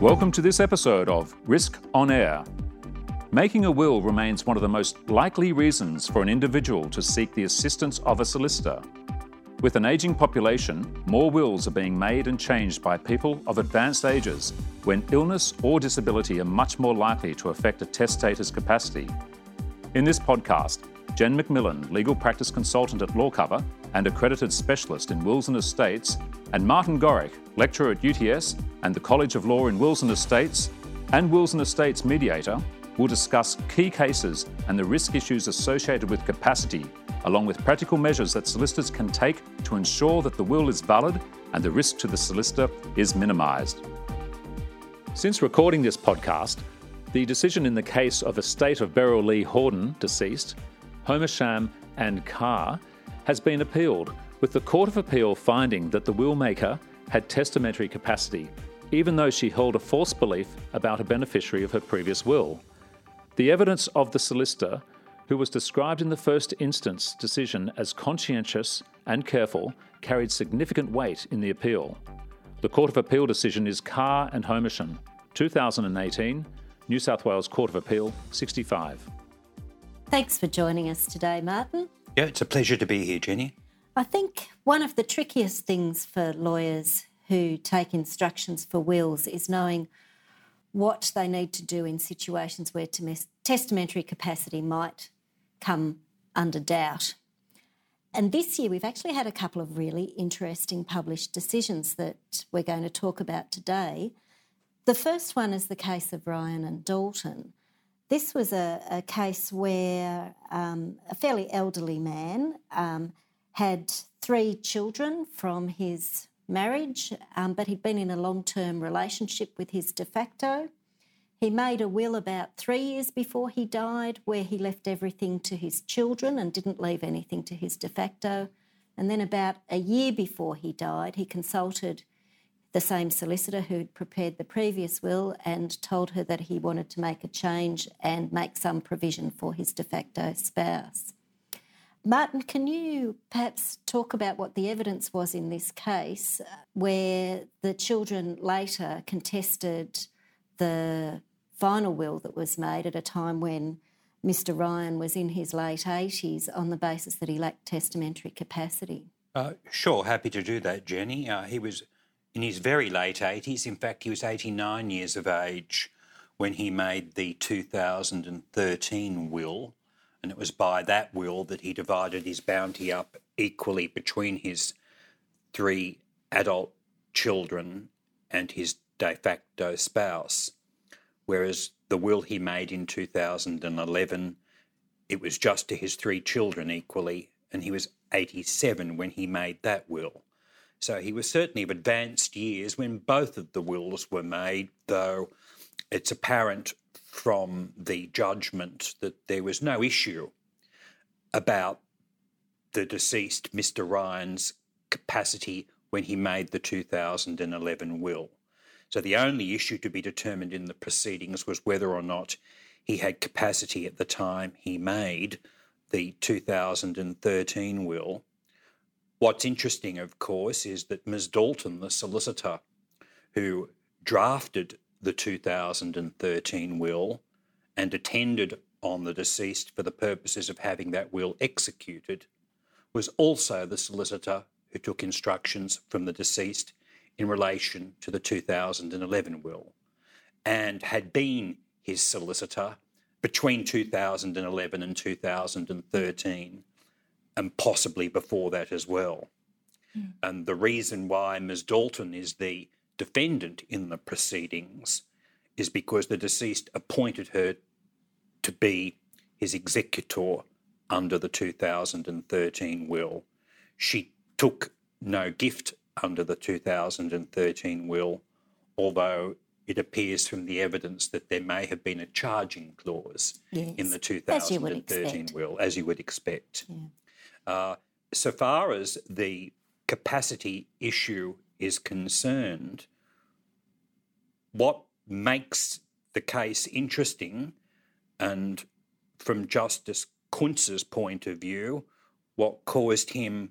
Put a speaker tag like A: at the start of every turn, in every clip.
A: Welcome to this episode of Risk on Air. Making a will remains one of the most likely reasons for an individual to seek the assistance of a solicitor. With an ageing population, more wills are being made and changed by people of advanced ages when illness or disability are much more likely to affect a testator's capacity. In this podcast, Jen McMillan, legal practice consultant at LawCover and accredited specialist in wills and estates, and Martin Gorick, lecturer at UTS and the College of Law in Wills and Estates, and Wills and Estates mediator, will discuss key cases and the risk issues associated with capacity along with practical measures that solicitors can take to ensure that the will is valid and the risk to the solicitor is minimised. Since recording this podcast, the decision in the case of estate of Beryl Lee Horden, deceased, Homersham and Carr, has been appealed, with the Court of Appeal finding that the will maker had testamentary capacity, even though she held a false belief about a beneficiary of her previous will. The evidence of the solicitor who was described in the first instance decision as conscientious and careful, carried significant weight in the appeal. The Court of Appeal decision is Carr and Homersham, 2018, New South Wales Court of Appeal, 65.
B: Thanks for joining us today, Martin.
C: Yeah, it's a pleasure to be here, Jenny.
B: I think one of the trickiest things for lawyers who take instructions for wills is knowing what they need to do in situations where testamentary capacity might come under doubt. And this year, we've actually had a couple of really interesting published decisions that we're going to talk about today. The first one is the case of Ryan and Dalton. This was a, a case where um, a fairly elderly man um, had three children from his marriage, um, but he'd been in a long term relationship with his de facto. He made a will about three years before he died, where he left everything to his children and didn't leave anything to his de facto. And then, about a year before he died, he consulted the same solicitor who'd prepared the previous will and told her that he wanted to make a change and make some provision for his de facto spouse. Martin, can you perhaps talk about what the evidence was in this case where the children later contested the final will that was made at a time when Mr. Ryan was in his late 80s on the basis that he lacked testamentary capacity.
C: Uh, sure, happy to do that, Jenny. Uh, he was in his very late 80s. In fact, he was 89 years of age when he made the 2013 will, and it was by that will that he divided his bounty up equally between his three adult children and his de facto spouse whereas the will he made in 2011, it was just to his three children equally, and he was 87 when he made that will. So he was certainly of advanced years when both of the wills were made, though it's apparent from the judgment that there was no issue about the deceased Mr. Ryan's capacity when he made the 2011 will. So the only issue to be determined in the proceedings was whether or not he had capacity at the time he made the 2013 will. What's interesting, of course, is that Ms. Dalton, the solicitor who drafted the 2013 will and attended on the deceased for the purposes of having that will executed, was also the solicitor who took instructions from the deceased in relation to the 2011 will and had been his solicitor between 2011 and 2013 and possibly before that as well. Mm. And the reason why Ms. Dalton is the defendant in the proceedings is because the deceased appointed her to be his executor under the 2013 will. She took no gift under the 2013 will, although it appears from the evidence that there may have been a charging clause yes, in the 2013 will, as you would expect. Yeah. Uh, so far as the capacity issue is concerned, what makes the case interesting, and from Justice Kunc's point of view, what caused him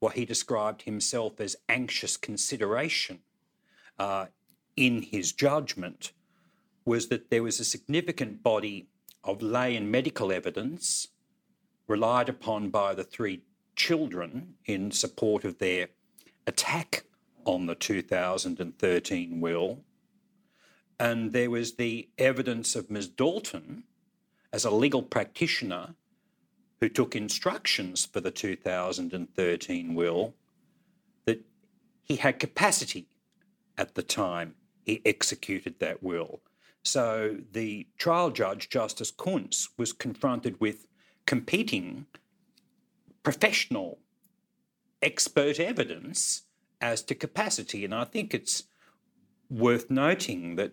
C: what he described himself as anxious consideration uh, in his judgment was that there was a significant body of lay and medical evidence relied upon by the three children in support of their attack on the 2013 will. And there was the evidence of Ms. Dalton as a legal practitioner who took instructions for the 2013 will that he had capacity at the time he executed that will. So the trial judge, Justice Kunc, was confronted with competing professional expert evidence as to capacity. And I think it's worth noting that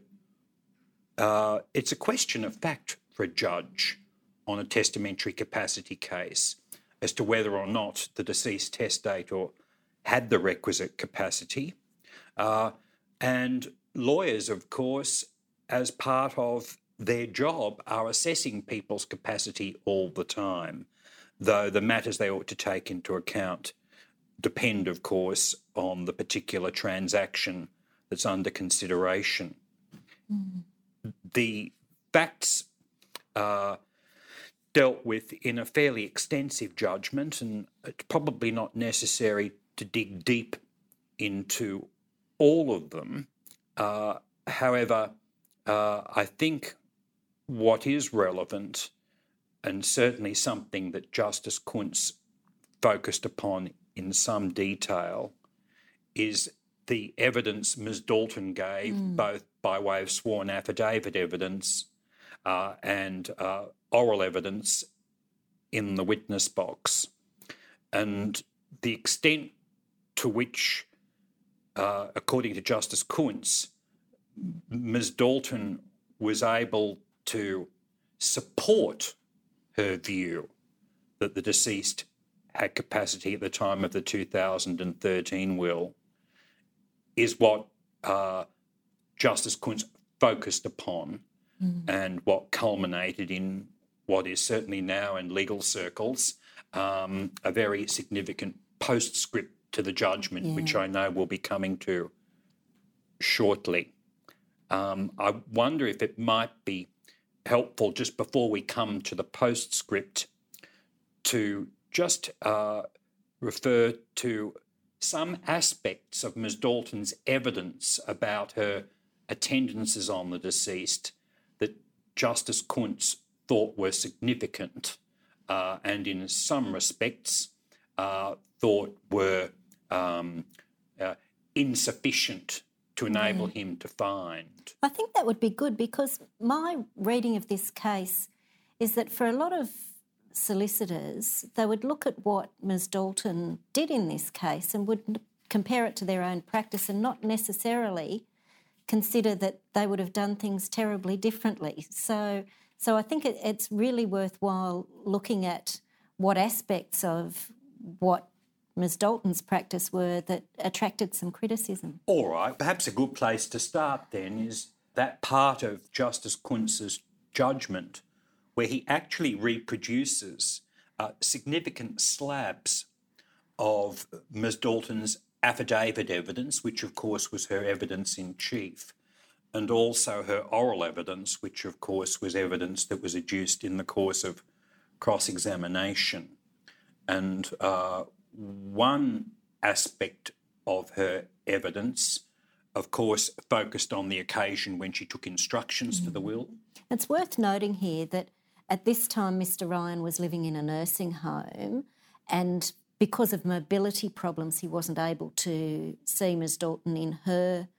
C: uh, it's a question of fact for a judge on a testamentary capacity case as to whether or not the deceased testator had the requisite capacity. Uh, and lawyers, of course, as part of their job, are assessing people's capacity all the time, though the matters they ought to take into account depend, of course, on the particular transaction that's under consideration. Mm. The facts are dealt with in a fairly extensive judgment, and it's probably not necessary to dig deep into all of them. Uh, however, uh, I think what is relevant, and certainly something that Justice Kunc focused upon in some detail, is the evidence Ms. Dalton gave, mm. both by way of sworn affidavit evidence uh, and uh, oral evidence in the witness box. And the extent to which, uh, according to Justice Kunc, Ms. Dalton was able to support her view that the deceased had capacity at the time of the 2013 will is what uh, Justice Kunc focused upon mm. and what culminated in what is certainly now in legal circles um, a very significant postscript to the judgment, yeah. which I know we'll be coming to shortly. Um, I wonder if it might be helpful just before we come to the postscript to just uh, refer to some aspects of Ms. Dalton's evidence about her attendances on the deceased that Justice Kunc thought were significant uh, and, in some respects, uh, thought were um, uh, insufficient to enable mm. him to find.
B: I think that would be good because my reading of this case is that for a lot of solicitors, they would look at what Ms. Dalton did in this case and would compare it to their own practice and not necessarily consider that they would have done things terribly differently. So, so I think it, it's really worthwhile looking at what aspects of what Ms. Dalton's practice were that attracted some criticism.
C: All right, perhaps a good place to start then is that part of Justice Kunc's judgment where he actually reproduces uh, significant slabs of Ms. Dalton's affidavit evidence, which of course was her evidence in chief, and also her oral evidence, which of course was evidence that was adduced in the course of cross examination. And uh, one aspect of her evidence, of course, focused on the occasion when she took instructions mm. to the will.
B: It's worth noting here that at this time, Mr. Ryan was living in a nursing home, and because of mobility problems, he wasn't able to see Ms. Dalton in her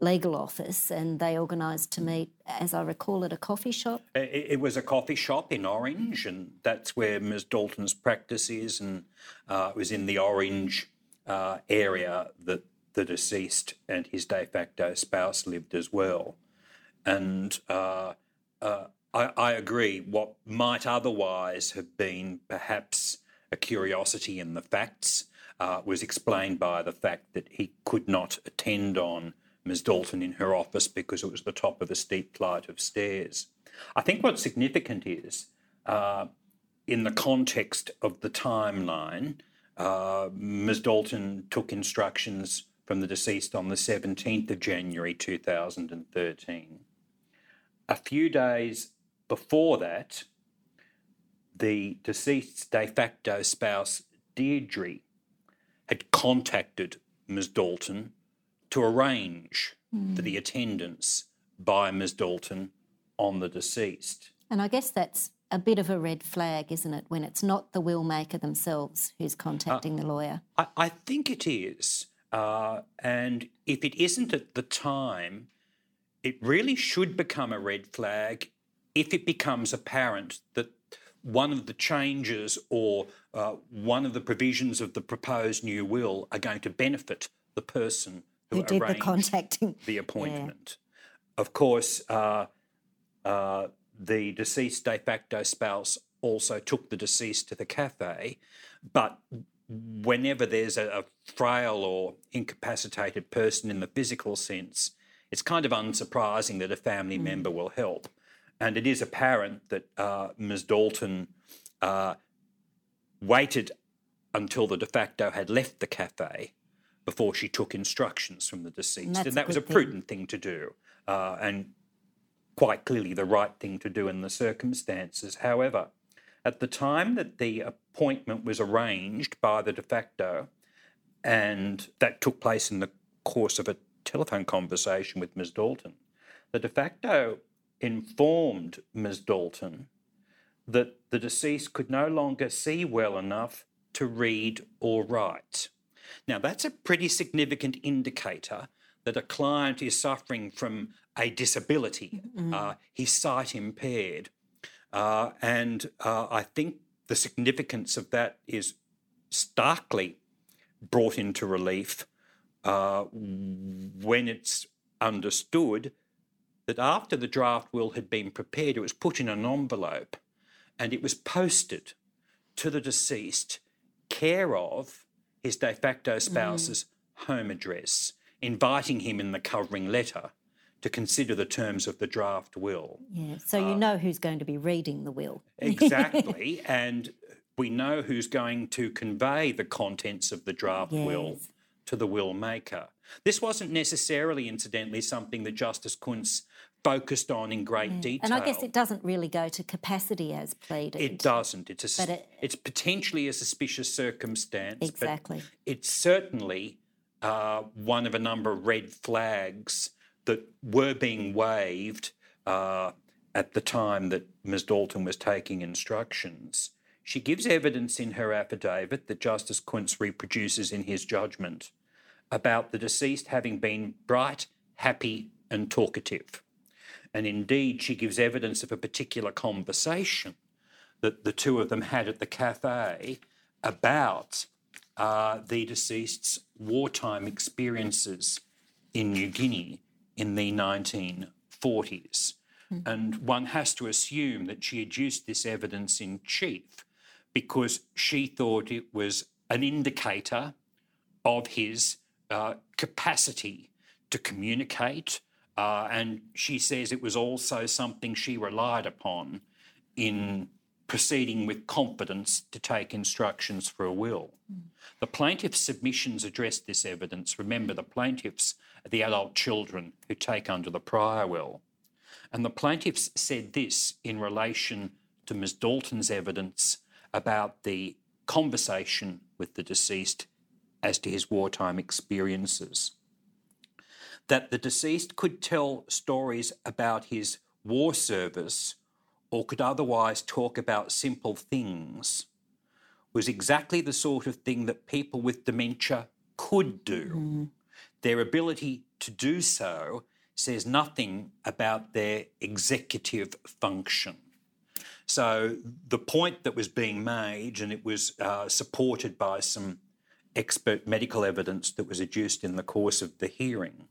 B: legal office, and they organised to meet, as I recall, at a coffee shop.
C: It, it, was a coffee shop in Orange, and that's where Ms. Dalton's practice is, and uh, it was in the Orange uh, area that the deceased and his de facto spouse lived as well. And uh, uh I, I agree. What might otherwise have been perhaps a curiosity in the facts uh, was explained by the fact that he could not attend on Ms. Dalton in her office because it was the top of a steep flight of stairs. I think what's significant is, uh, in the context of the timeline, uh, Ms. Dalton took instructions from the deceased on the 17th of January 2013. A few days before that, the deceased's de facto spouse, Deirdre, had contacted Ms. Dalton to arrange for the attendance by Ms. Dalton on the deceased.
B: And I guess that's a bit of a red flag, isn't it, when it's not the will maker themselves who's contacting the lawyer?
C: I, I think it is. Uh, and if it isn't at the time, it really should become a red flag if it becomes apparent that one of the changes or uh, one of the provisions of the proposed new will are going to benefit the person who,
B: Who did the contacting?
C: the appointment. Of course, uh, uh, the deceased de facto spouse also took the deceased to the cafe, but whenever there's a, a frail or incapacitated person in the physical sense, it's kind of unsurprising that a family member will help. And it is apparent that uh, Ms. Dalton uh, waited until the de facto had left the cafe before she took instructions from the deceased. And,
B: a
C: that was a
B: good thing.
C: prudent thing to do, uh, and quite clearly the right thing to do in the circumstances. However, at the time that the appointment was arranged by the de facto, and that took place in the course of a telephone conversation with Ms. Dalton, the de facto informed Ms. Dalton that the deceased could no longer see well enough to read or write. Now, that's a pretty significant indicator that a client is suffering from a disability. Uh, he's sight impaired. Uh, and uh, I think the significance of that is starkly brought into relief uh, when it's understood that after the draft will had been prepared, it was put in an envelope and it was posted to the deceased, care of his de facto spouse's home address, inviting him in the covering letter to consider the terms of the draft will.
B: Yeah. So
C: Uh,
B: you know who's going to be reading the will.
C: Exactly. and we know who's going to convey the contents of the draft will to the will maker. This wasn't necessarily, incidentally, something that Justice Kunc focused on in great detail.
B: And I guess it doesn't really go to capacity as pleaded.
C: It doesn't. It's a,
B: But it-
C: it's potentially a suspicious circumstance.
B: Exactly.
C: it's certainly uh, one of a number of red flags that were being waved uh, at the time that Ms. Dalton was taking instructions. She gives evidence in her affidavit that Justice Kunc reproduces in his judgment about the deceased having been bright, happy, and talkative. And indeed, she gives evidence of a particular conversation that the two of them had at the cafe about uh, the deceased's wartime experiences in New Guinea in the 1940s. And one has to assume that she adduced this evidence in chief because she thought it was an indicator of his uh, capacity to communicate. Uh, and she says it was also something she relied upon in proceeding with confidence to take instructions for a will. The plaintiff's submissions address this evidence. Remember, the plaintiffs are the adult children who take under the prior will. And the plaintiffs said this in relation to Ms. Dalton's evidence about the conversation with the deceased as to his wartime experiences. That the deceased could tell stories about his war service or could otherwise talk about simple things was exactly the sort of thing that people with dementia could do. Their ability to do so says nothing about their executive function. So the point that was being made, and it was uh, supported by some expert medical evidence that was adduced in the course of the hearing,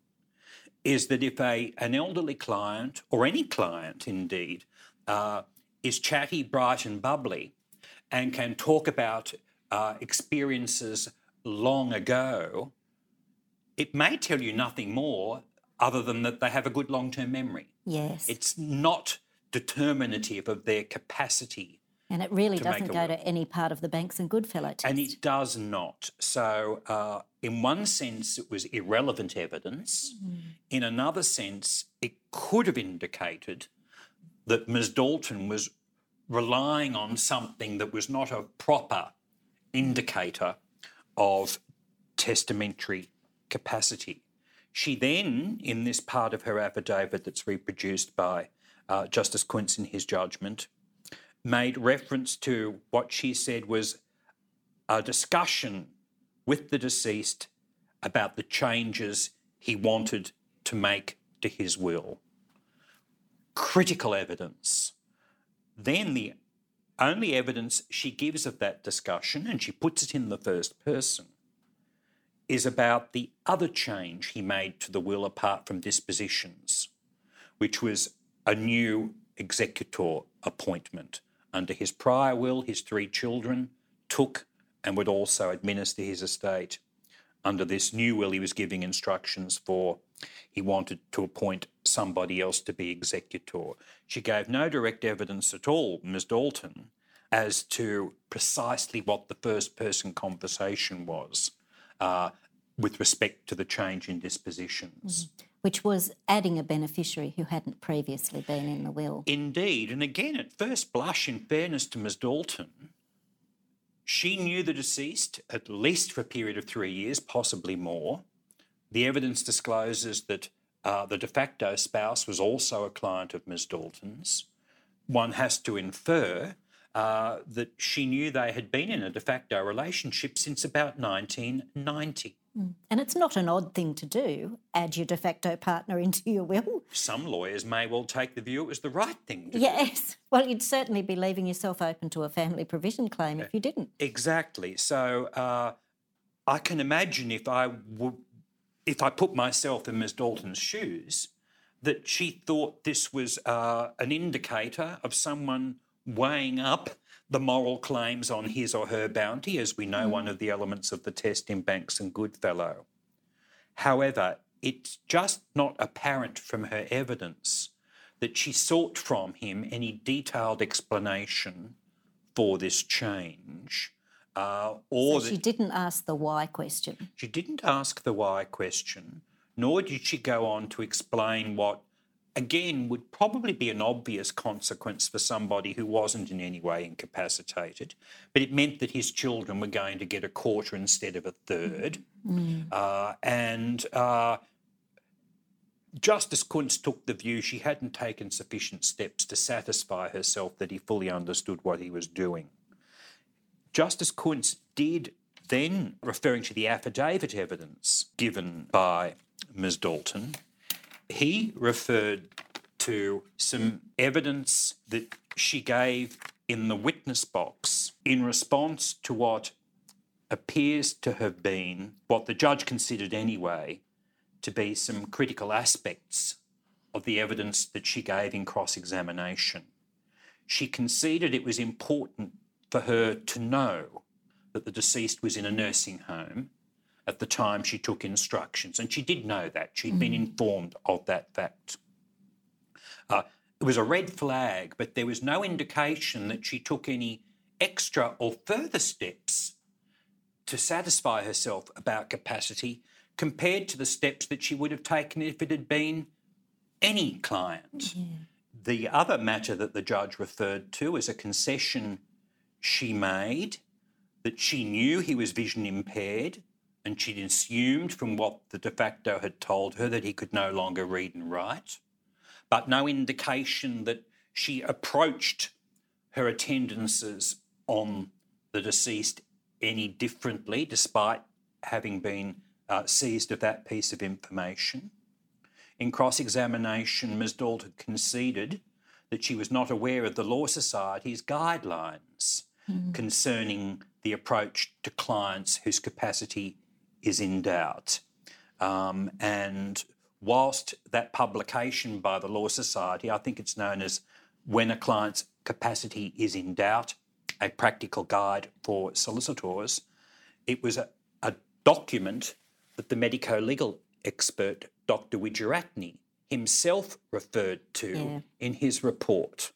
C: is that if a an elderly client or any client indeed uh, is chatty, bright, and bubbly, and can talk about uh, experiences long ago, it may tell you nothing more other than that they have a good long term memory.
B: Yes.
C: It's not determinative of their capacity
B: And it really doesn't go to any part of the Banks and Goodfellow test.
C: And it does not. So, uh, in one sense, it was irrelevant evidence. In another sense, it could have indicated that Ms. Dalton was relying on something that was not a proper indicator of testamentary capacity. She then, in this part of her affidavit that's reproduced by uh, Justice Kunc in his judgment, made reference to what she said was a discussion with the deceased about the changes he wanted to make to his will. Critical evidence. Then the only evidence she gives of that discussion, and she puts it in the first person, is about the other change he made to the will apart from dispositions, which was a new executor appointment. Under his prior will, his three children took and would also administer his estate. Under this new will, he was giving instructions for he wanted to appoint somebody else to be executor. She gave no direct evidence at all, Ms. Dalton, as to precisely what the first person conversation was uh, with respect to the change in dispositions.
B: which was adding a beneficiary who hadn't previously been in the will.
C: Indeed, and again, at first blush, in fairness to Ms. Dalton, she knew the deceased at least for a period of three years, possibly more. The evidence discloses that uh, the de facto spouse was also a client of Ms. Dalton's. One has to infer uh, that she knew they had been in a de facto relationship since about 1990.
B: And it's not an odd thing to do, add your de facto partner into your will.
C: Some lawyers may well take the view it was the right thing to do.
B: Yes. Well, you'd certainly be leaving yourself open to a family provision claim if you didn't.
C: Exactly. So uh, I can imagine if I w- if I put myself in Ms. Dalton's shoes, that she thought this was uh, an indicator of someone weighing up the moral claims on his or her bounty, as we know one of the elements of the test in Banks and Goodfellow. However, it's just not apparent from her evidence that she sought from him any detailed explanation for this change. Uh, or
B: So she didn't ask the why question.
C: she didn't ask the why question, nor did she go on to explain what, again, would probably be an obvious consequence for somebody who wasn't in any way incapacitated. But it meant that his children were going to get a quarter instead of a third. Uh, and uh, Justice Kunc took the view she hadn't taken sufficient steps to satisfy herself that he fully understood what he was doing. Justice Kunc did then, referring to the affidavit evidence given by Ms. Dalton, he referred to some evidence that she gave in the witness box in response to what appears to have been what the judge considered anyway to be some critical aspects of the evidence that she gave in cross examination. She conceded it was important for her to know that the deceased was in a nursing home at the time she took instructions, and she did know that. She'd been informed of that fact. Uh, it was a red flag, but there was no indication that she took any extra or further steps to satisfy herself about capacity compared to the steps that she would have taken if it had been any client. The other matter that the judge referred to is a concession she made that she knew he was vision impaired and she'd assumed from what the de facto had told her that he could no longer read and write, but no indication that she approached her attendances on the deceased any differently, despite having been uh, seized of that piece of information. In cross examination, Ms. Dalton conceded that she was not aware of the Law Society's guidelines concerning the approach to clients whose capacity is in doubt. Um, and whilst that publication by the Law Society, I think it's known as When a Client's Capacity is in Doubt, a practical guide for solicitors, it was a, a document that the medico legal expert, Dr. Wijeratne, himself referred to
B: Yeah.
C: in his report.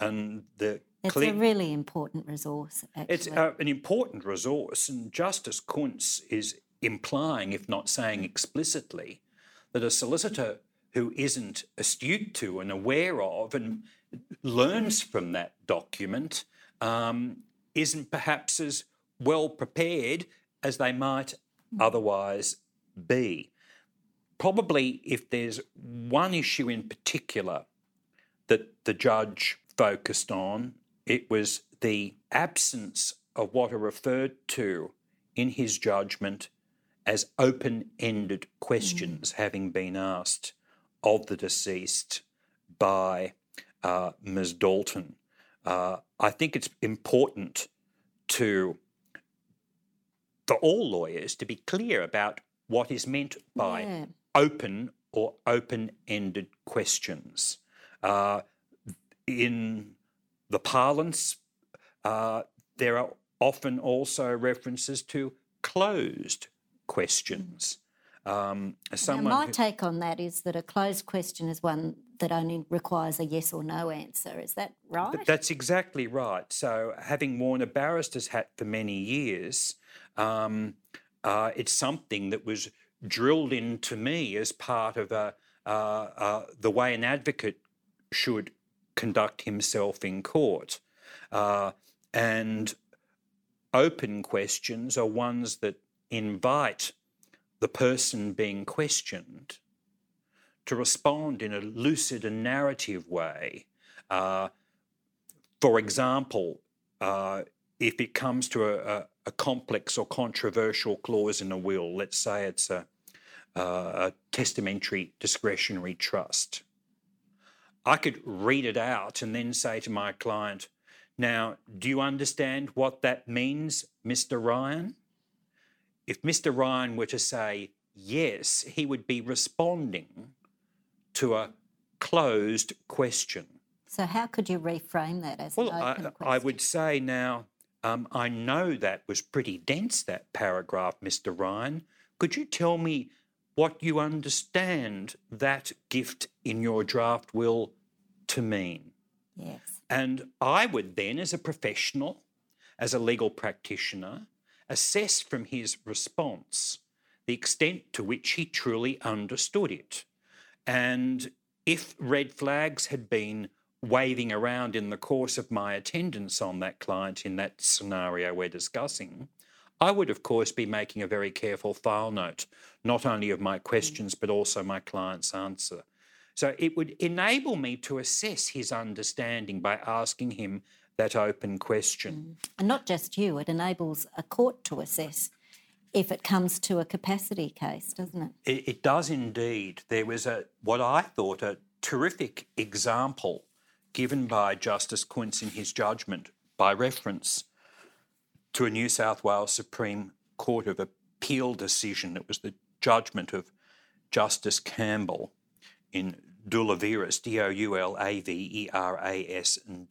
C: And the
B: It's
C: Cle-
B: a really important resource, actually.
C: It's uh, an important resource, and Justice Kunc is implying, if not saying explicitly, that a solicitor who isn't astute to and aware of and learns from that document um, isn't perhaps as well prepared as they might otherwise be. Probably, if there's one issue in particular that the judge focused on, it was the absence of what are referred to in his judgment as open ended questions having been asked of the deceased by uh, Ms. Dalton. Uh, I think it's important to for all lawyers to be clear about what is meant by
B: Yeah.
C: open or open-ended questions. Uh, in the parlance, uh, there are often also references to closed questions. Um, as
B: Now, my
C: who-
B: take on that is that a closed question is one that only requires a yes or no answer. Is that right?
C: Th- That's exactly right. So, having worn a barrister's hat for many years, um, uh, it's something that was drilled into me as part of a, uh, uh, the way an advocate should conduct himself in court. Uh, and open questions are ones that invite the person being questioned to respond in a lucid and narrative way. Uh, for example, uh, if it comes to a, a, a complex or controversial clause in a will, let's say it's a, a testamentary discretionary trust, I could read it out and then say to my client, Now, do you understand what that means, Mr. Ryan? If Mr. Ryan were to say yes, he would be responding to a closed question.
B: so how could you reframe that as
C: Well,
B: an open
C: I,
B: question?
C: I would say now, um, I know that was pretty dense, that paragraph, Mr. Ryan. Could you tell me what you understand that gift in your draft will to mean?
B: Yes.
C: And I would then, as a professional, as a legal practitioner, assess from his response the extent to which he truly understood it. And if red flags had been waving around in the course of my attendance on that client in that scenario we're discussing, I would, of course, be making a very careful file note, not only of my questions, but also my client's answer. So it would enable me to assess his understanding by asking him that open question. Mm.
B: And not just you, it enables a court to assess if it comes to a capacity case, doesn't it?
C: It, it does indeed. There was a what I thought a terrific example given by Justice Kunc in his judgment by reference to a New South Wales Supreme Court of Appeal decision. It was the judgment of Justice Campbell in Doulaveras, D O U L A V E R A S, and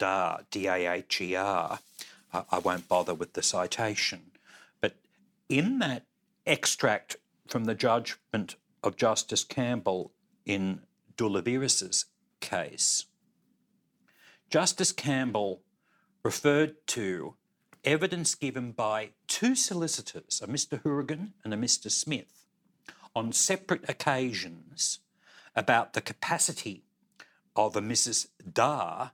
C: D A H E R. I won't bother with the citation. But in that extract from the judgment of Justice Campbell in Doulaveras' case, Justice Campbell referred to evidence given by two solicitors, a Mr. Hourigan and a Mr. Smith, on separate occasions about the capacity of a Mrs. Dar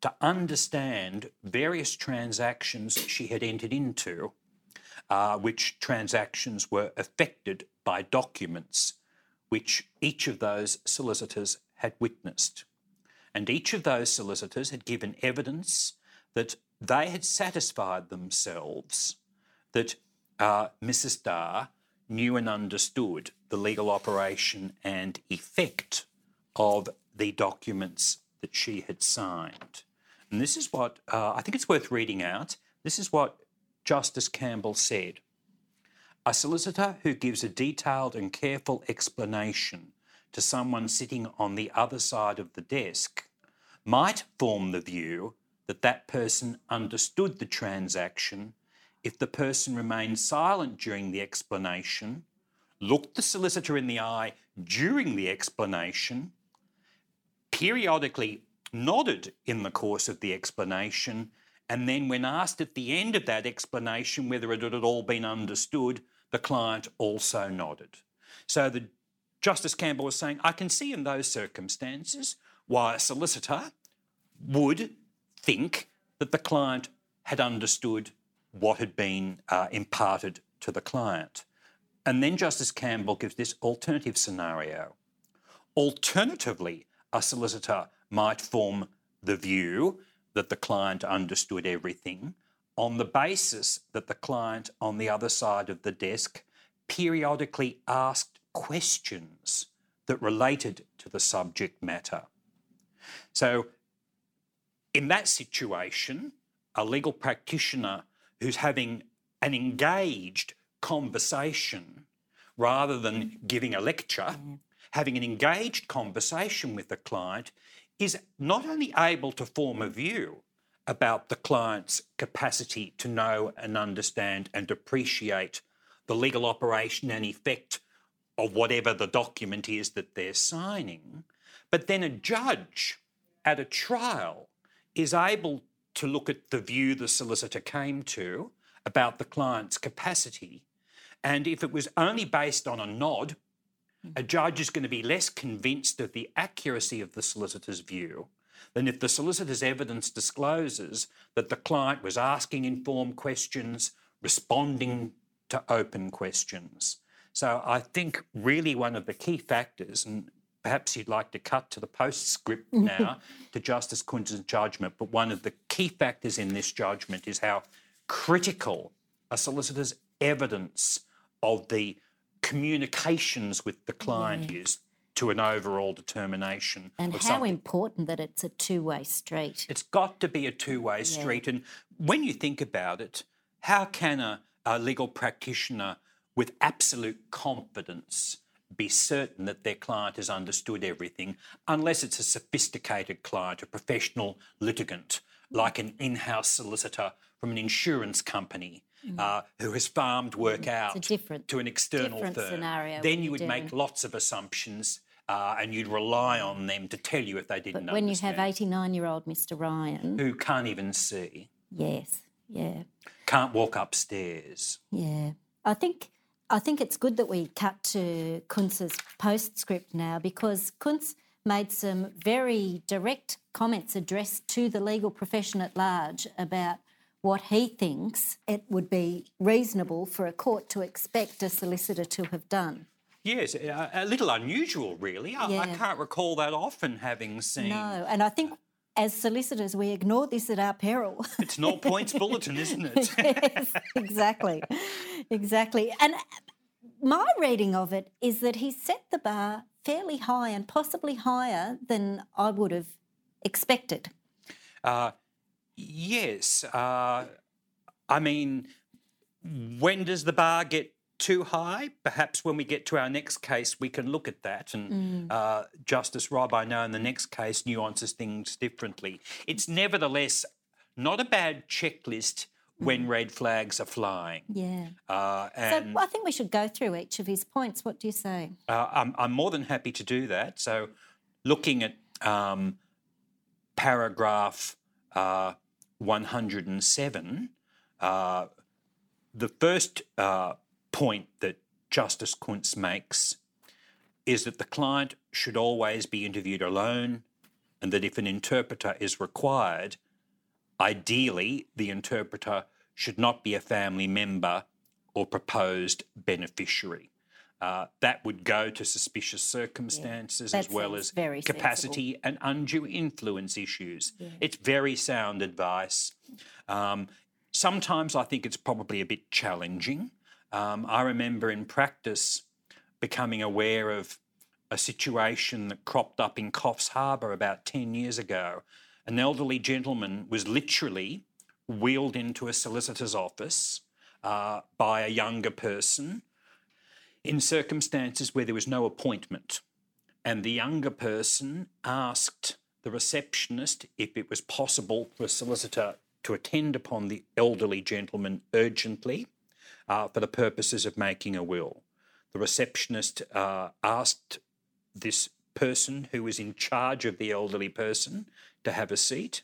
C: to understand various transactions she had entered into, uh, which transactions were affected by documents which each of those solicitors had witnessed. And each of those solicitors had given evidence that they had satisfied themselves that uh, Mrs. Dar knew and understood the legal operation and effect of the documents that she had signed. And this is what uh, I think it's worth reading out. This is what Justice Campbell said. A solicitor who gives a detailed and careful explanation to someone sitting on the other side of the desk might form the view that that person understood the transaction if the person remained silent during the explanation, looked the solicitor in the eye during the explanation, periodically nodded in the course of the explanation. And then, when asked at the end of that explanation whether it had all been understood, the client also nodded. So the Justice Campbell was saying, I can see in those circumstances why a solicitor would think that the client had understood what had been uh, imparted to the client. And then Justice Campbell gives this alternative scenario. Alternatively, a solicitor might form the view that the client understood everything on the basis that the client on the other side of the desk periodically asked questions that related to the subject matter. So, in that situation, a legal practitioner who's having an engaged conversation rather than giving a lecture, having an engaged conversation with the client is not only able to form a view about the client's capacity to know and understand and appreciate the legal operation and effect of whatever the document is that they're signing, but then a judge at a trial is able to look at the view the solicitor came to about the client's capacity. And if it was only based on a nod, a judge is going to be less convinced of the accuracy of the solicitor's view than if the solicitor's evidence discloses that the client was asking informed questions, responding to open questions. So I think really one of the key factors, and perhaps you'd like to cut to the postscript mm-hmm. now to Justice Kunc's judgment, but one of the key factors in this judgment is how critical a solicitor's evidence of the communications with the client yeah. is to an overall determination.
B: And how
C: something.
B: important that it's a two way street.
C: It's got to be a two way yeah. street. And when you think about it, how can a, a legal practitioner with absolute confidence be certain that their client has understood everything unless it's a sophisticated client, a professional litigant, like an in house solicitor from an insurance company mm. uh, who has farmed work mm. out to an external firm.
B: Scenario
C: then you would make lots of assumptions. Uh, and you'd rely on them to tell you if they didn't
B: but when understand. you have 89 year old Mr. Ryan.
C: Who can't even see.
B: Yes, yeah.
C: Can't walk upstairs.
B: Yeah. I think I think it's good that we cut to Kunc's postscript now because Kunc made some very direct comments addressed to the legal profession at large about what he thinks it would be reasonable for a court to expect a solicitor to have done.
C: Yes, a, little unusual, really. I, yeah. I can't recall that often having seen.
B: No, and I think as solicitors, we ignore this at our peril.
C: It's no points bulletin, isn't it?
B: yes, exactly. Exactly. And my reading of it is that he set the bar fairly high and possibly higher than I would have expected.
C: Uh, yes. Uh, I mean, when does the bar get too high? Perhaps when we get to our next case, we can look at that. And mm. uh, Justice Robb, I know in the next case, nuances things differently. It's nevertheless not a bad checklist when mm. red flags are flying.
B: Yeah. Uh, so I think we should go through each of his points. What do you say?
C: Uh, I'm, I'm, more than happy to do that. So, looking at um, paragraph uh, 107, uh, the first uh, point that Justice Kunc makes is that the client should always be interviewed alone, and that if an interpreter is required, Ideally, the interpreter should not be a family member or proposed beneficiary. Uh, that would go to suspicious circumstances yeah, as well as capacity
B: sensible.
C: and undue influence issues. Yeah. It's very sound advice. Um, sometimes I think it's probably a bit challenging. Um, I remember in practice becoming aware of a situation that cropped up in Coffs Harbour about 10 years ago an elderly gentleman was literally wheeled into a solicitor's office uh, by a younger person in circumstances where there was no appointment. And the younger person asked the receptionist if it was possible for a solicitor to attend upon the elderly gentleman urgently uh, for the purposes of making a will. The receptionist uh, asked this person who was in charge of the elderly person to have a seat.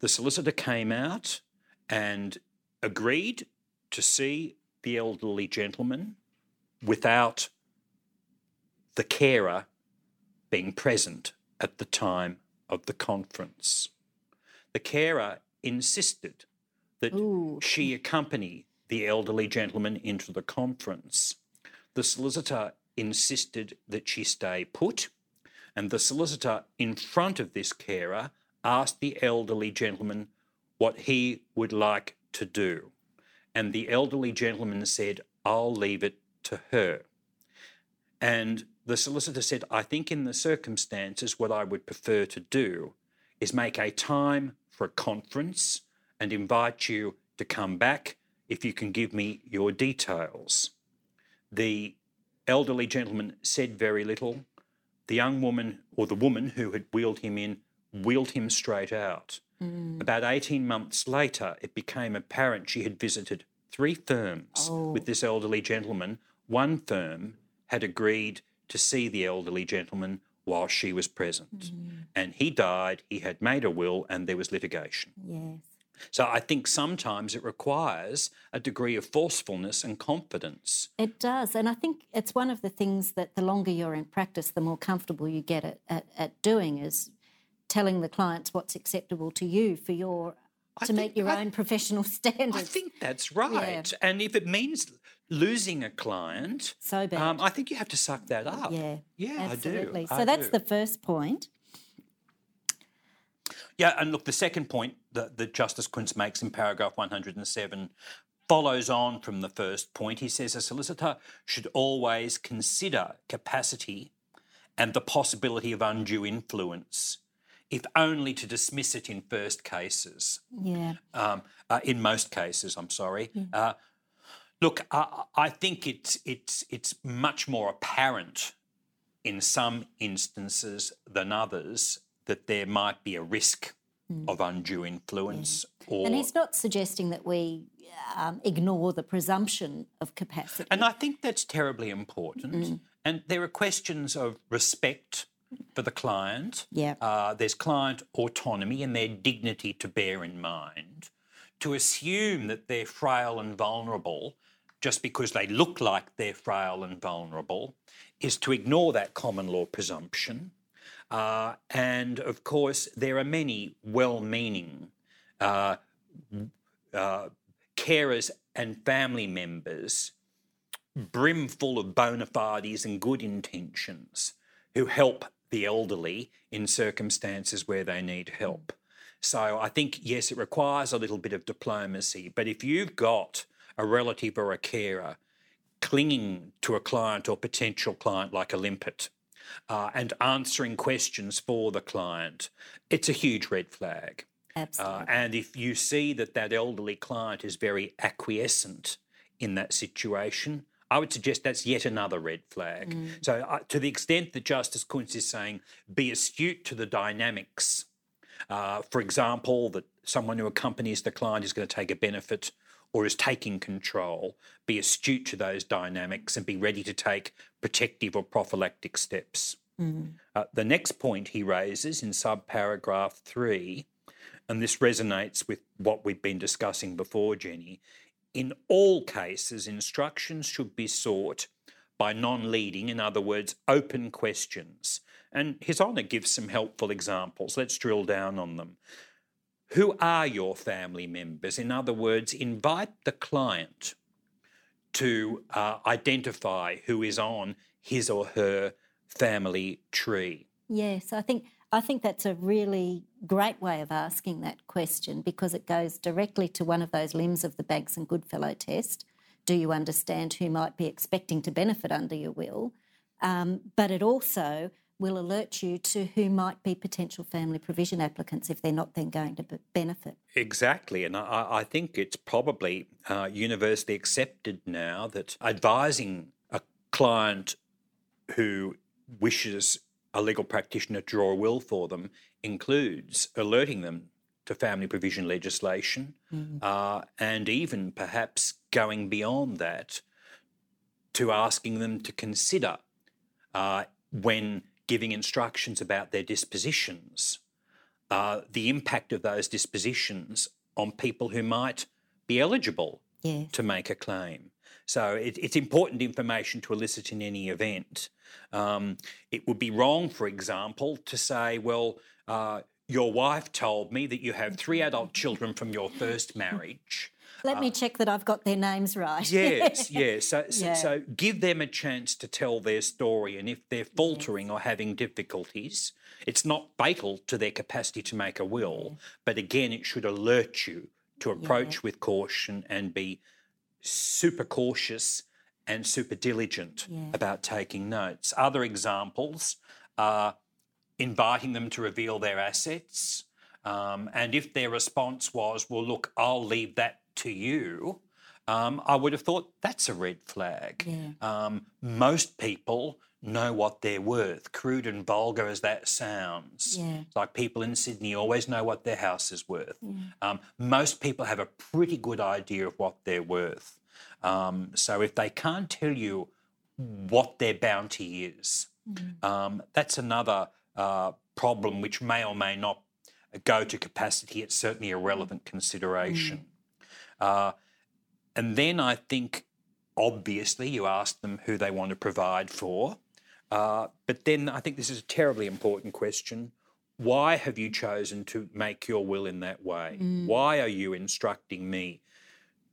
C: The solicitor came out and agreed to see the elderly gentleman without the carer being present at the time of the conference. The carer insisted that
B: Ooh.
C: she accompany the elderly gentleman into the conference. The solicitor insisted that she stay put, and the solicitor, in front of this carer, asked the elderly gentleman what he would like to do. And the elderly gentleman said, I'll leave it to her. And the solicitor said, I think in the circumstances, what I would prefer to do is make a time for a conference and invite you to come back if you can give me your details. The elderly gentleman said very little. The young woman, or the woman who had wheeled him in, wheeled him straight out. Mm. About 18 months later, it became apparent she had visited three firms oh. with this elderly gentleman. One firm had agreed to see the elderly gentleman while she was present. Mm. And he died, he had made a will, and there was litigation.
B: Yes.
C: So I think sometimes it requires a degree of forcefulness and confidence.
B: It does. And I think it's one of the things that the longer you're in practice, the more comfortable you get at, at, at doing is telling the clients what's acceptable to you for your
C: I
B: to meet
C: think-
B: your
C: I-
B: own professional standards.
C: I think that's right. And if it means losing a client,
B: So bad.
C: um, I think you have to suck that up.
B: yeah.
C: yeah,
B: absolutely.
C: I do.
B: So
C: I
B: that's
C: do.
B: the first point.
C: Yeah, and look, the second point that, that Justice Kunc makes in paragraph 107 follows on from the first point. He says a solicitor should always consider capacity and the possibility of undue influence, if only to dismiss it in first cases.
B: Yeah.
C: um, uh, in most cases, I'm sorry. Uh, look, I, I think it's it's it's much more apparent in some instances than others that there might be a risk of undue influence or
B: And he's not suggesting that we um, ignore the presumption of capacity.
C: And I think that's terribly important. And there are questions of respect for the client.
B: Yeah.
C: Uh, there's client autonomy and their dignity to bear in mind. To assume that they're frail and vulnerable just because they look like they're frail and vulnerable is to ignore that common law presumption. Uh, and of course, there are many well meaning uh, uh, carers and family members brimful of bona fides and good intentions who help the elderly in circumstances where they need help. So I think, yes, it requires a little bit of diplomacy, but if you've got a relative or a carer clinging to a client or potential client like a limpet uh, and answering questions for the client, it's a huge red flag.
B: Absolutely.
C: Uh, and if you see that that elderly client is very acquiescent in that situation, I would suggest that's yet another red flag. So, uh, to the extent that Justice Kunc is saying, be astute to the dynamics. Uh, for example, that someone who accompanies the client is going to take a benefit or is taking control, be astute to those dynamics and be ready to take protective or prophylactic steps. Uh, the next point he raises in subparagraph three, and this resonates with what we've been discussing before, Jenny. In all cases, instructions should be sought by non leading, in other words, open questions. And His Honour gives some helpful examples. Let's drill down on them. Who are your family members? In other words, invite the client to uh, identify who is on his or her family tree.
B: Yes, I think I think that's a really great way of asking that question because it goes directly to one of those limbs of the Banks and Goodfellow test. Do you understand who might be expecting to benefit under your will? Um, but it also will alert you to who might be potential family provision applicants if they're not then going to benefit.
C: Exactly, and I, I think it's probably uh, universally accepted now that advising a client who wishes a legal practitioner to draw a will for them includes alerting them to family provision legislation uh, and even perhaps going beyond that to asking them to consider uh, when giving instructions about their dispositions, uh, the impact of those dispositions on people who might be eligible
B: Yes.
C: to make a claim. So it, it's important information to elicit in any event. Um, it would be wrong, for example, to say, well, uh, your wife told me that you have three adult children from your first marriage.
B: Let me check that I've got their names right.
C: Yes, yes. So, so,
B: Yeah.
C: so give them a chance to tell their story. And if they're faltering or having difficulties, it's not fatal to their capacity to make a will. But again, it should alert you to approach with caution and be super cautious and super diligent
B: Yeah.
C: about taking notes. Other examples are inviting them to reveal their assets. Um, and if their response was, well, look, I'll leave that to you, um, I would have thought that's a red flag.
B: Yeah.
C: Um, most people know what they're worth, crude and vulgar as that sounds.
B: Yeah.
C: Like people in Sydney always know what their house is worth. Um, most people have a pretty good idea of what they're worth. Um, so if they can't tell you what their bounty is, um, that's another uh, problem which may or may not go to capacity. It's certainly a relevant consideration. Uh, and then I think, obviously, you ask them who they want to provide for. Uh, but then I think this is a terribly important question. Why have you chosen to make your will in that way? Why are you instructing me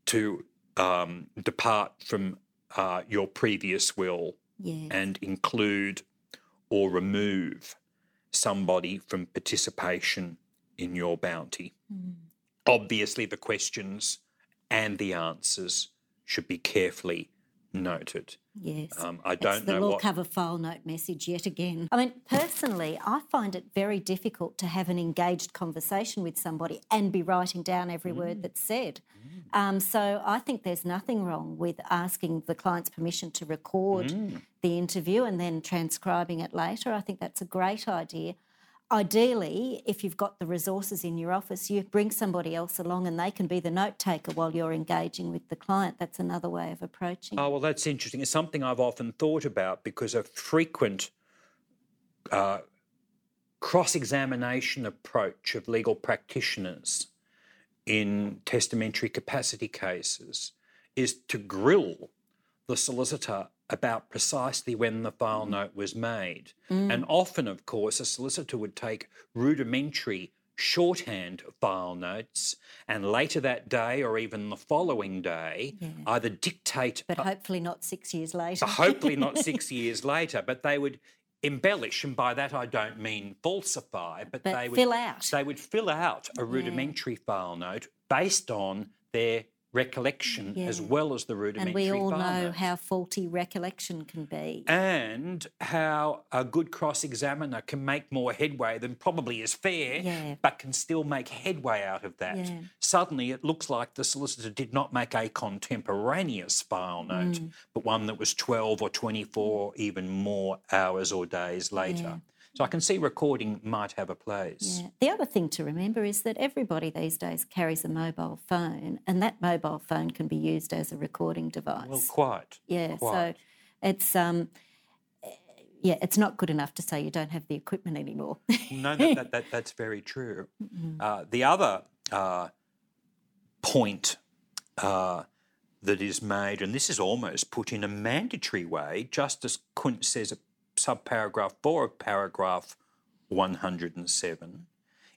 C: to um, depart from uh, your previous will
B: Yes.
C: and include or remove somebody from participation in your bounty? Obviously, the questions and the answers should be carefully noted.
B: Yes.
C: Um, I don't
B: the
C: know
B: law
C: what.
B: cover file note message yet again. I mean, personally, I find it very difficult to have an engaged conversation with somebody and be writing down every
C: Mm.
B: word that's said. Um, so I think there's nothing wrong with asking the client's permission to record
C: Mm.
B: the interview and then transcribing it later. I think that's a great idea. Ideally, if you've got the resources in your office, you bring somebody else along and they can be the note taker while you're engaging with the client. That's another way of approaching. it.
C: Oh, well, that's interesting. It's something I've often thought about because a frequent uh, cross examination approach of legal practitioners in testamentary capacity cases is to grill the solicitor about precisely when the file mm. note was made. Mm. And often, of course, a solicitor would take rudimentary shorthand file notes and later that day or even the following day either dictate
B: but hopefully not six years later.
C: hopefully not six years later, but they would embellish, and by that I don't mean falsify, but,
B: But
C: they would
B: fill out.
C: They would fill out a rudimentary file note based on their recollection as well as the rudimentary and
B: we all know how faulty recollection can be.
C: and how a good cross examiner can make more headway than probably is fair,
B: Yeah.
C: but can still make headway out of that.
B: Yeah.
C: Suddenly, it looks like the solicitor did not make a contemporaneous file note,
B: Mm.
C: but one that was 12 or 24, even more hours or days later. So I can see recording might have a place.
B: Yeah. The other thing to remember is that everybody these days carries a mobile phone, and that mobile phone can be used as a recording device.
C: Well, quite.
B: yeah,
C: quite.
B: so it's um, yeah, it's not good enough to say you don't have the equipment anymore.
C: No, that, that, that, that's very true. Uh, the other uh, point uh, that is made, and this is almost put in a mandatory way, Justice Kunc says at subparagraph 4 of paragraph 107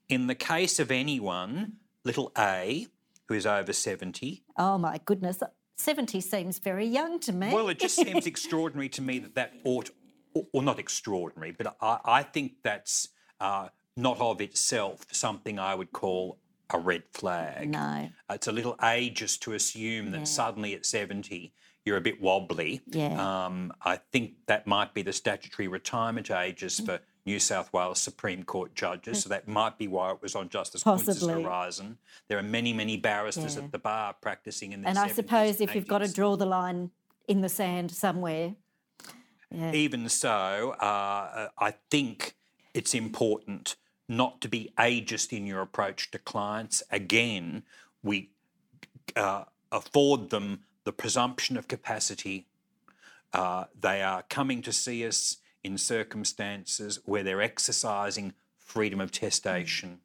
C: in the case of anyone, little a, who is over 70,
B: oh my goodness, seventy seems very young to me.
C: Well, it just seems extraordinary to me that that ought, or, or not extraordinary, but I, I think that's uh, not of itself something I would call a red flag.
B: no,
C: It's a little ageist to assume that suddenly at 70 you're a bit wobbly.
B: Yeah.
C: Um, I think that might be the statutory retirement ages for New South Wales Supreme Court judges, so that might be why it was on Justice
B: Possibly.
C: horizon. There are many, many barristers
B: Yeah.
C: at the bar practicing in their
B: and I suppose if you've got to draw the line in the sand somewhere, yeah,
C: even so, uh, I think it's important not to be ageist in your approach to clients. Again, we uh, afford them the presumption of capacity. Uh, they are coming to see us in circumstances where they're exercising freedom of testation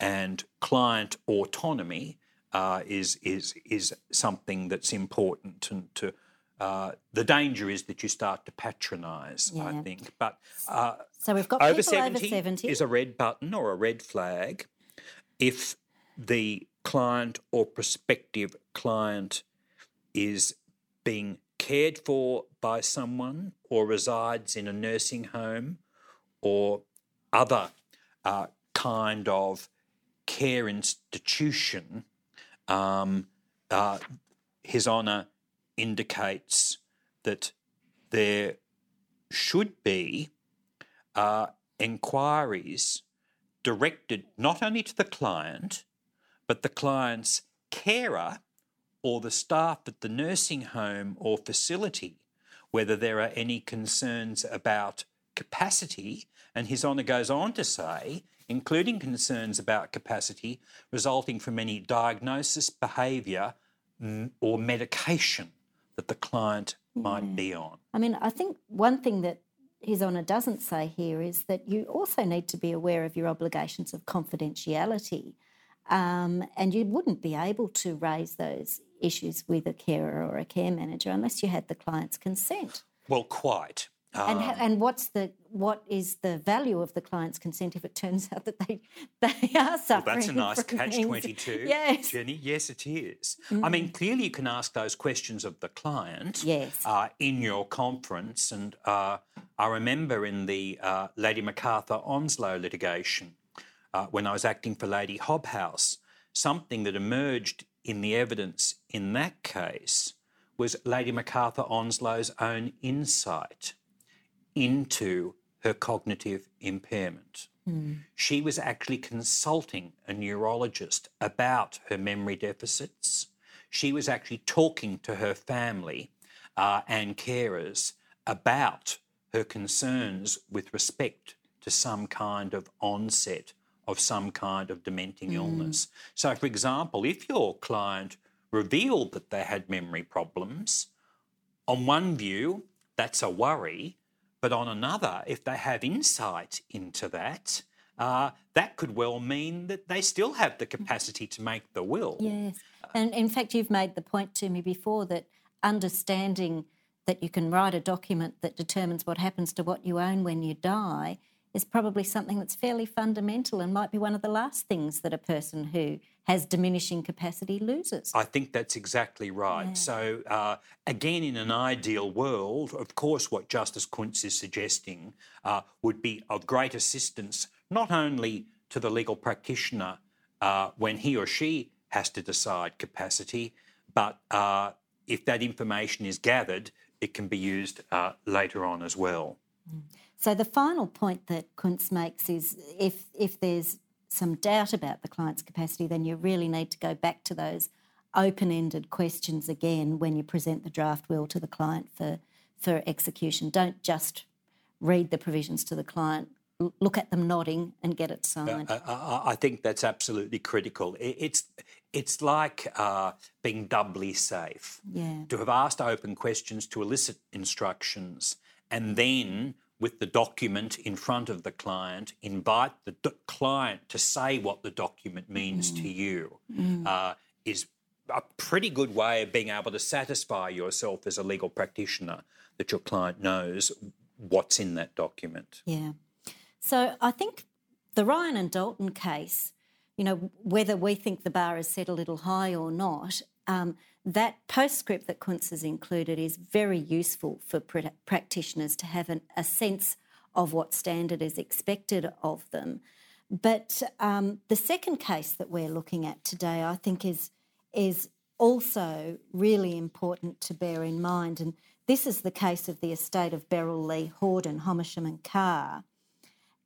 C: and client autonomy uh, is is is something that's important and to uh, the danger is that you start to patronise, I think. But uh,
B: So we've got
C: over
B: people over
C: 70,
B: 70.
C: is a red button or a red flag if the client or prospective client is being cared for by someone or resides in a nursing home or other uh, kind of care institution, um, uh, His Honour indicates that there should be uh, inquiries directed not only to the client, but the client's carer or the staff at the nursing home or facility, whether there are any concerns about capacity. And His Honour goes on to say, including concerns about capacity resulting from any diagnosis, behaviour, mm, or medication that the client might be on.
B: I mean, I think one thing that His Honour doesn't say here is that you also need to be aware of your obligations of confidentiality. Um, and you wouldn't be able to raise those issues with a carer or a care manager unless you had the client's consent.
C: Well, quite.
B: And,
C: Um,
B: ha- and what's the what is the value of the client's consent if it turns out that they they are suffering?
C: Well, that's a nice catch
B: things?
C: 22,
B: Yes.
C: Jenny. Yes, it is. I mean, clearly you can ask those questions of the client
B: Yes.
C: uh, in your conference. And uh, I remember in the uh, Lady MacArthur Onslow litigation, uh, when I was acting for Lady Hobhouse, something that emerged in the evidence in that case was Lady MacArthur Onslow's own insight into her cognitive impairment. She was actually consulting a neurologist about her memory deficits. She was actually talking to her family uh, and carers about her concerns with respect to some kind of onset of some kind of dementing mm. illness. So, for example, if your client revealed that they had memory problems, on one view, that's a worry, but on another, if they have insight into that, uh, that could well mean that they still have the mm. capacity to make the will.
B: Yes. Uh, and in fact, you've made the point to me before that understanding that you can write a document that determines what happens to what you own when you die is probably something that's fairly fundamental and might be one of the last things that a person who has diminishing capacity loses.
C: I think that's exactly right. So, uh, again, in an ideal world, of course, what Justice Kunc is suggesting uh, would be of great assistance not only to the legal practitioner uh, when he or she has to decide capacity, but uh, if that information is gathered, it can be used uh, later on as well.
B: So the final point that Kunc makes is if if there's some doubt about the client's capacity, then you really need to go back to those open-ended questions again when you present the draft will to the client for for execution. Don't just read the provisions to the client, look at them nodding and get it signed.
C: I, I, I think that's absolutely critical. It's it's like uh, being doubly safe.
B: yeah.
C: to have asked open questions to elicit instructions and then with the document in front of the client invite the d- client to say what the document means to you uh, is a pretty good way of being able to satisfy yourself as a legal practitioner that your client knows what's in that document.
B: Yeah. So I think the Ryan and Dalton case, you know, whether we think the bar is set a little high or not, um, that postscript that Kunc has included is very useful for pra- practitioners to have an, a sense of what standard is expected of them. But um, the second case that we're looking at today, I think, is is also really important to bear in mind. And this is the case of the estate of Beryl Lee Hordern, Homisham and Carr.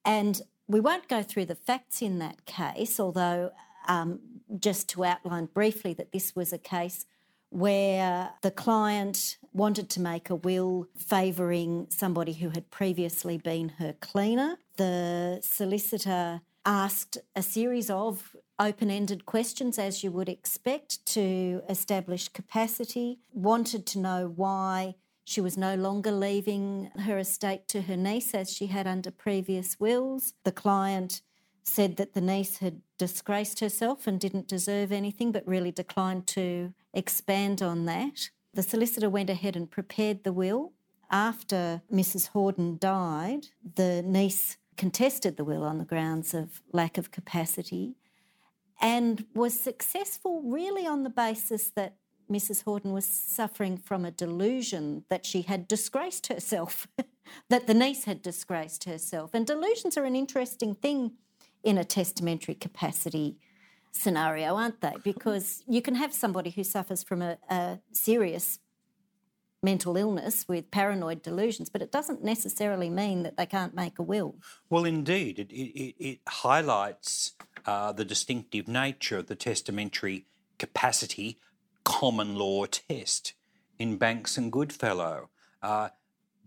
B: And we won't go through the facts in that case, although um, just to outline briefly that this was a case where the client wanted to make a will favouring somebody who had previously been her cleaner. The solicitor asked a series of open ended questions, as you would expect, to establish capacity, wanted to know why She was no longer leaving her estate to her niece as she had under previous wills. The client said that the niece had disgraced herself and didn't deserve anything, but really declined to expand on that. The solicitor went ahead and prepared the will. After Mrs. Hordern died, the niece contested the will on the grounds of lack of capacity and was successful really on the basis that Mrs. Hordern was suffering from a delusion that she had disgraced herself, that the niece had disgraced herself. And delusions are an interesting thing in a testamentary capacity scenario, aren't they? Because you can have somebody who suffers from a, a serious mental illness with paranoid delusions, but it doesn't necessarily mean that they can't make a will.
C: Well, indeed, it, it, it highlights uh, the distinctive nature of the testamentary capacity common law test in Banks and Goodfellow. Uh,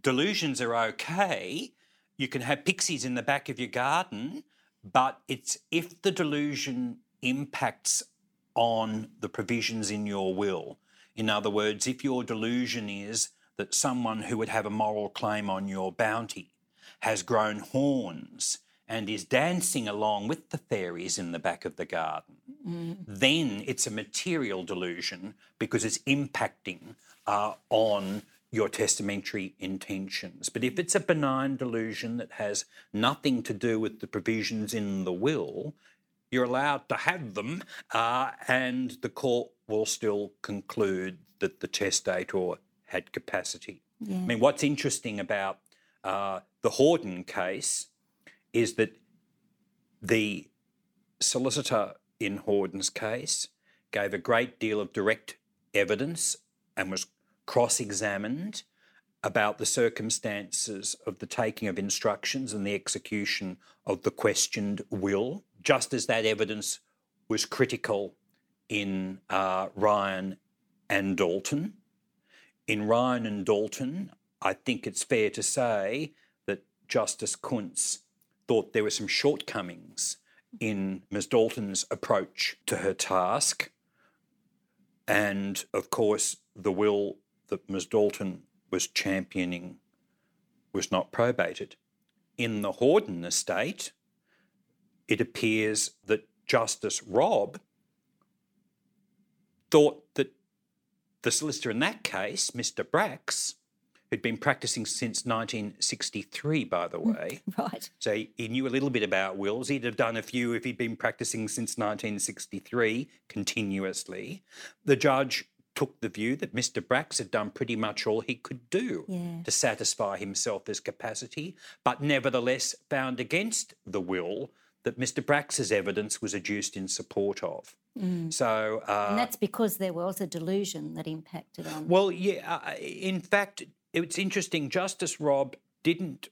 C: delusions are okay. You can have pixies in the back of your garden, but it's if the delusion impacts on the provisions in your will. In other words, if your delusion is that someone who would have a moral claim on your bounty has grown horns and is dancing along with the fairies in the back of the garden, mm. then it's a material delusion because it's impacting uh, on your testamentary intentions. But if it's a benign delusion that has nothing to do with the provisions in the will, you're allowed to have them, uh, and the court will still conclude that the testator had capacity. Yeah. I mean, what's interesting about uh, the Hordern case is that the solicitor in Hordern's case gave a great deal of direct evidence and was cross examined about the circumstances of the taking of instructions and the execution of the questioned will, just as that evidence was critical in uh, Ryan and Dalton. In Ryan and Dalton, I think it's fair to say that Justice Kunc thought there were some shortcomings in Ms. Dalton's approach to her task. And of course, the will that Ms. Dalton was championing was not probated. In the Hordern estate, it appears that Justice Robb thought that the solicitor in that case, Mr. Brax, who'd been practicing since 1963, by the way.
B: Right.
C: So he, he, knew a little bit about wills. He'd have done a few if he'd been practicing since 1963 continuously. The judge took the view that Mr. Brax had done pretty much all he could do
B: yeah.
C: to satisfy himself as capacity, but nevertheless found against the will that Mr. Brax's evidence was adduced in support of.
B: Mm.
C: So, uh,
B: and that's because there was a delusion that impacted on.
C: Well, yeah. Uh, in fact, it's interesting. Justice Robb didn't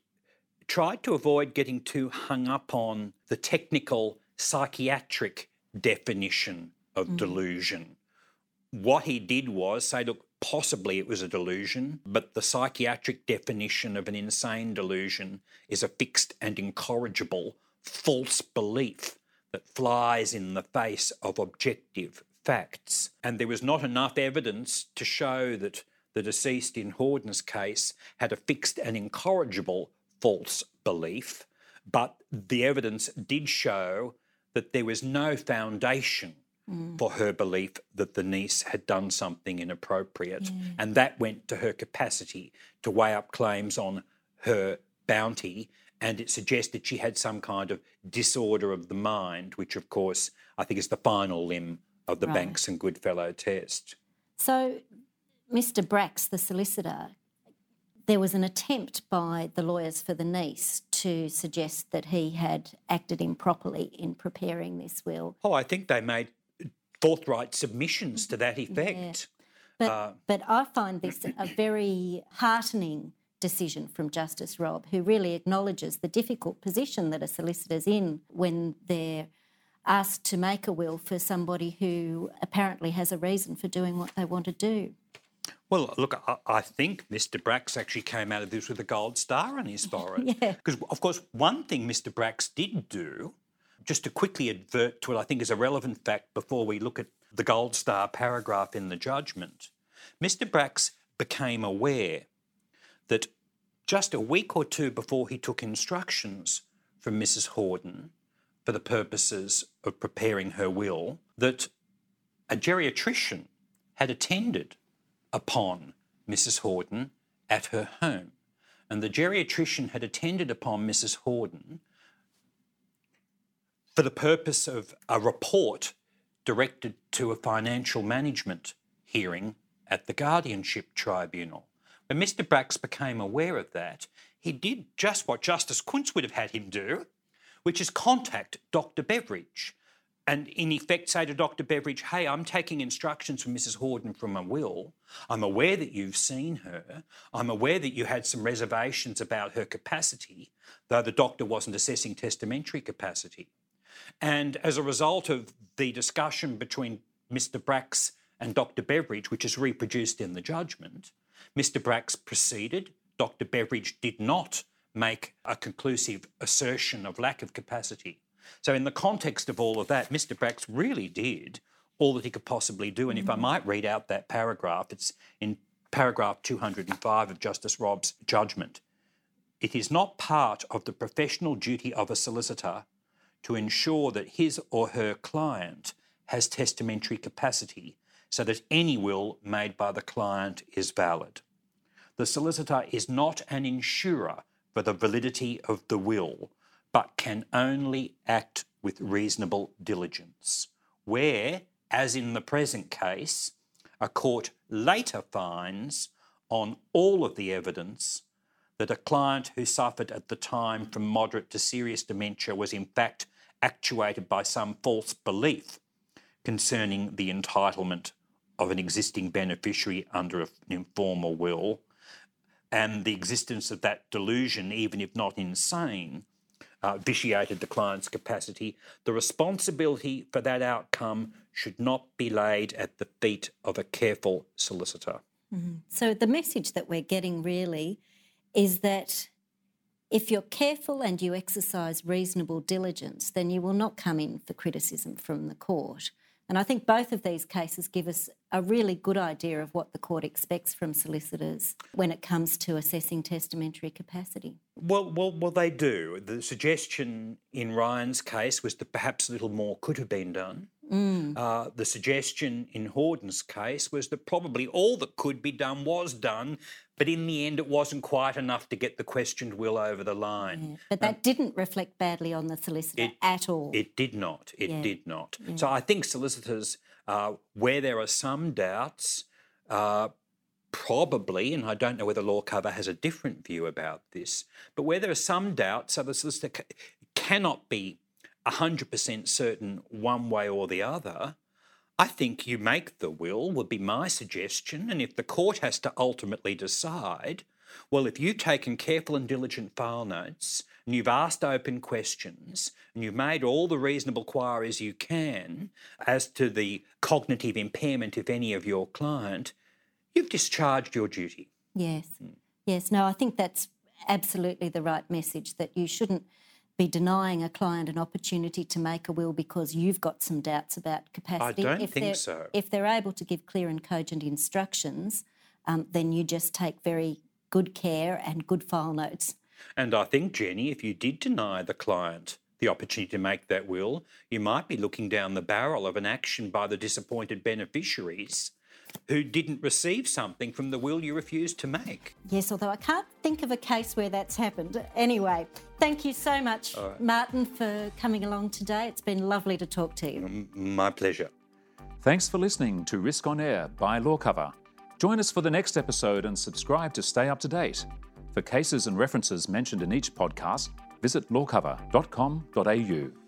C: try to avoid getting too hung up on the technical psychiatric definition of mm. delusion. What he did was say, look, possibly it was a delusion, but the psychiatric definition of an insane delusion is a fixed and incorrigible false belief that flies in the face of objective facts. And there was not enough evidence to show that the deceased in Hordern's case had a fixed and incorrigible false belief, but the evidence did show that there was no foundation mm. for her belief that the niece had done something inappropriate. And that went to her capacity to weigh up claims on her bounty and it suggested she had some kind of disorder of the mind, which, of course, I think is the final limb of the right. Banks and Goodfellow test.
B: So, Mr. Bracks, the solicitor, there was an attempt by the lawyers for the niece to suggest that he had acted improperly in preparing this will.
C: Oh, I think they made forthright submissions to that effect.
B: Yeah. But, uh, but I find this a very heartening decision from Justice Robb, who really acknowledges the difficult position that a solicitor's in when they're asked to make a will for somebody who apparently has a reason for doing what they want to do.
C: Well, look, I, I think Mr. Bracks actually came out of this with a gold star on his forehead.
B: yeah.
C: Because, of course, one thing Mr. Bracks did do, just to quickly advert to what I think is a relevant fact before we look at the gold star paragraph in the judgment, Mr. Brax became aware that just a week or two before he took instructions from Mrs. Hordern for the purposes of preparing her will, that a geriatrician had attended upon Mrs. Hordern at her home. And the geriatrician had attended upon Mrs. Hordern for the purpose of a report directed to a financial management hearing at the guardianship tribunal. When Mr. Brax became aware of that, he did just what Justice Kunc would have had him do, which is contact Dr. Beveridge and in effect say to Dr. Beveridge, hey, I'm taking instructions from Mrs. Hordern from a will. I'm aware that you've seen her. I'm aware that you had some reservations about her capacity, though the doctor wasn't assessing testamentary capacity. And as a result of the discussion between Mr. Bracks and Dr. Beveridge, which is reproduced in the judgment, Mr. Bracks proceeded. Dr. Beveridge did not make a conclusive assertion of lack of capacity. So, in the context of all of that, Mr. Bracks really did all that he could possibly do. And if I mm-hmm. might read out that paragraph, it's in paragraph 205 of Justice Robb's judgment. It is not part of the professional duty of a solicitor to ensure that his or her client has testamentary capacity so that any will made by the client is valid. The solicitor is not an insurer for the validity of the will, but can only act with reasonable diligence. Where, as in the present case, a court later finds on all of the evidence that a client who suffered at the time from moderate to serious dementia was in fact actuated by some false belief concerning the entitlement of an existing beneficiary under an informal will and the existence of that delusion, even if not insane, uh, vitiated the client's capacity, the responsibility for that outcome should not be laid at the feet of a careful solicitor.
B: Mm-hmm. So, the message that we're getting really is that if you're careful and you exercise reasonable diligence, then you will not come in for criticism from the court. And I think both of these cases give us a really good idea of what the court expects from solicitors when it comes to assessing testamentary capacity.
C: Well, well, well, they do. The suggestion in Ryan's case was that perhaps a little more could have been done. Mm. Uh, the suggestion in Hordern's case was that probably all that could be done was done, but in the end, it wasn't quite enough to get the questioned will over the line.
B: Yeah. But that um, didn't reflect badly on the solicitor
C: it,
B: at all.
C: It did not. It yeah. did not. Yeah. So I think solicitors, uh, where there are some doubts, uh, probably, and I don't know whether Lawcover has a different view about this, but where there are some doubts, so the solicitor cannot be 100% certain one way or the other, I think you make the will, would be my suggestion. And if the court has to ultimately decide, well, if you've taken careful and diligent file notes and you've asked open questions and you've made all the reasonable queries you can as to the cognitive impairment, if any, of your client, you've discharged your duty.
B: Yes. Mm. Yes. No, I think that's absolutely the right message that you shouldn't be denying a client an opportunity to make a will because you've got some doubts about capacity.
C: I don't if think so.
B: If they're able to give clear and cogent instructions, um, then you just take very good care and good file notes.
C: And I think, Jenny, if you did deny the client the opportunity to make that will, you might be looking down the barrel of an action by the disappointed beneficiaries who didn't receive something from the will you refused to make.
B: Yes, although I can't think of a case where that's happened. Anyway, thank you so much, right. Martin, for coming along today. It's been lovely to talk to you.
C: My pleasure.
A: Thanks for listening to Risk on Air by Lawcover. Join us for the next episode and subscribe to stay up to date. For cases and references mentioned in each podcast, visit lawcover.com.au.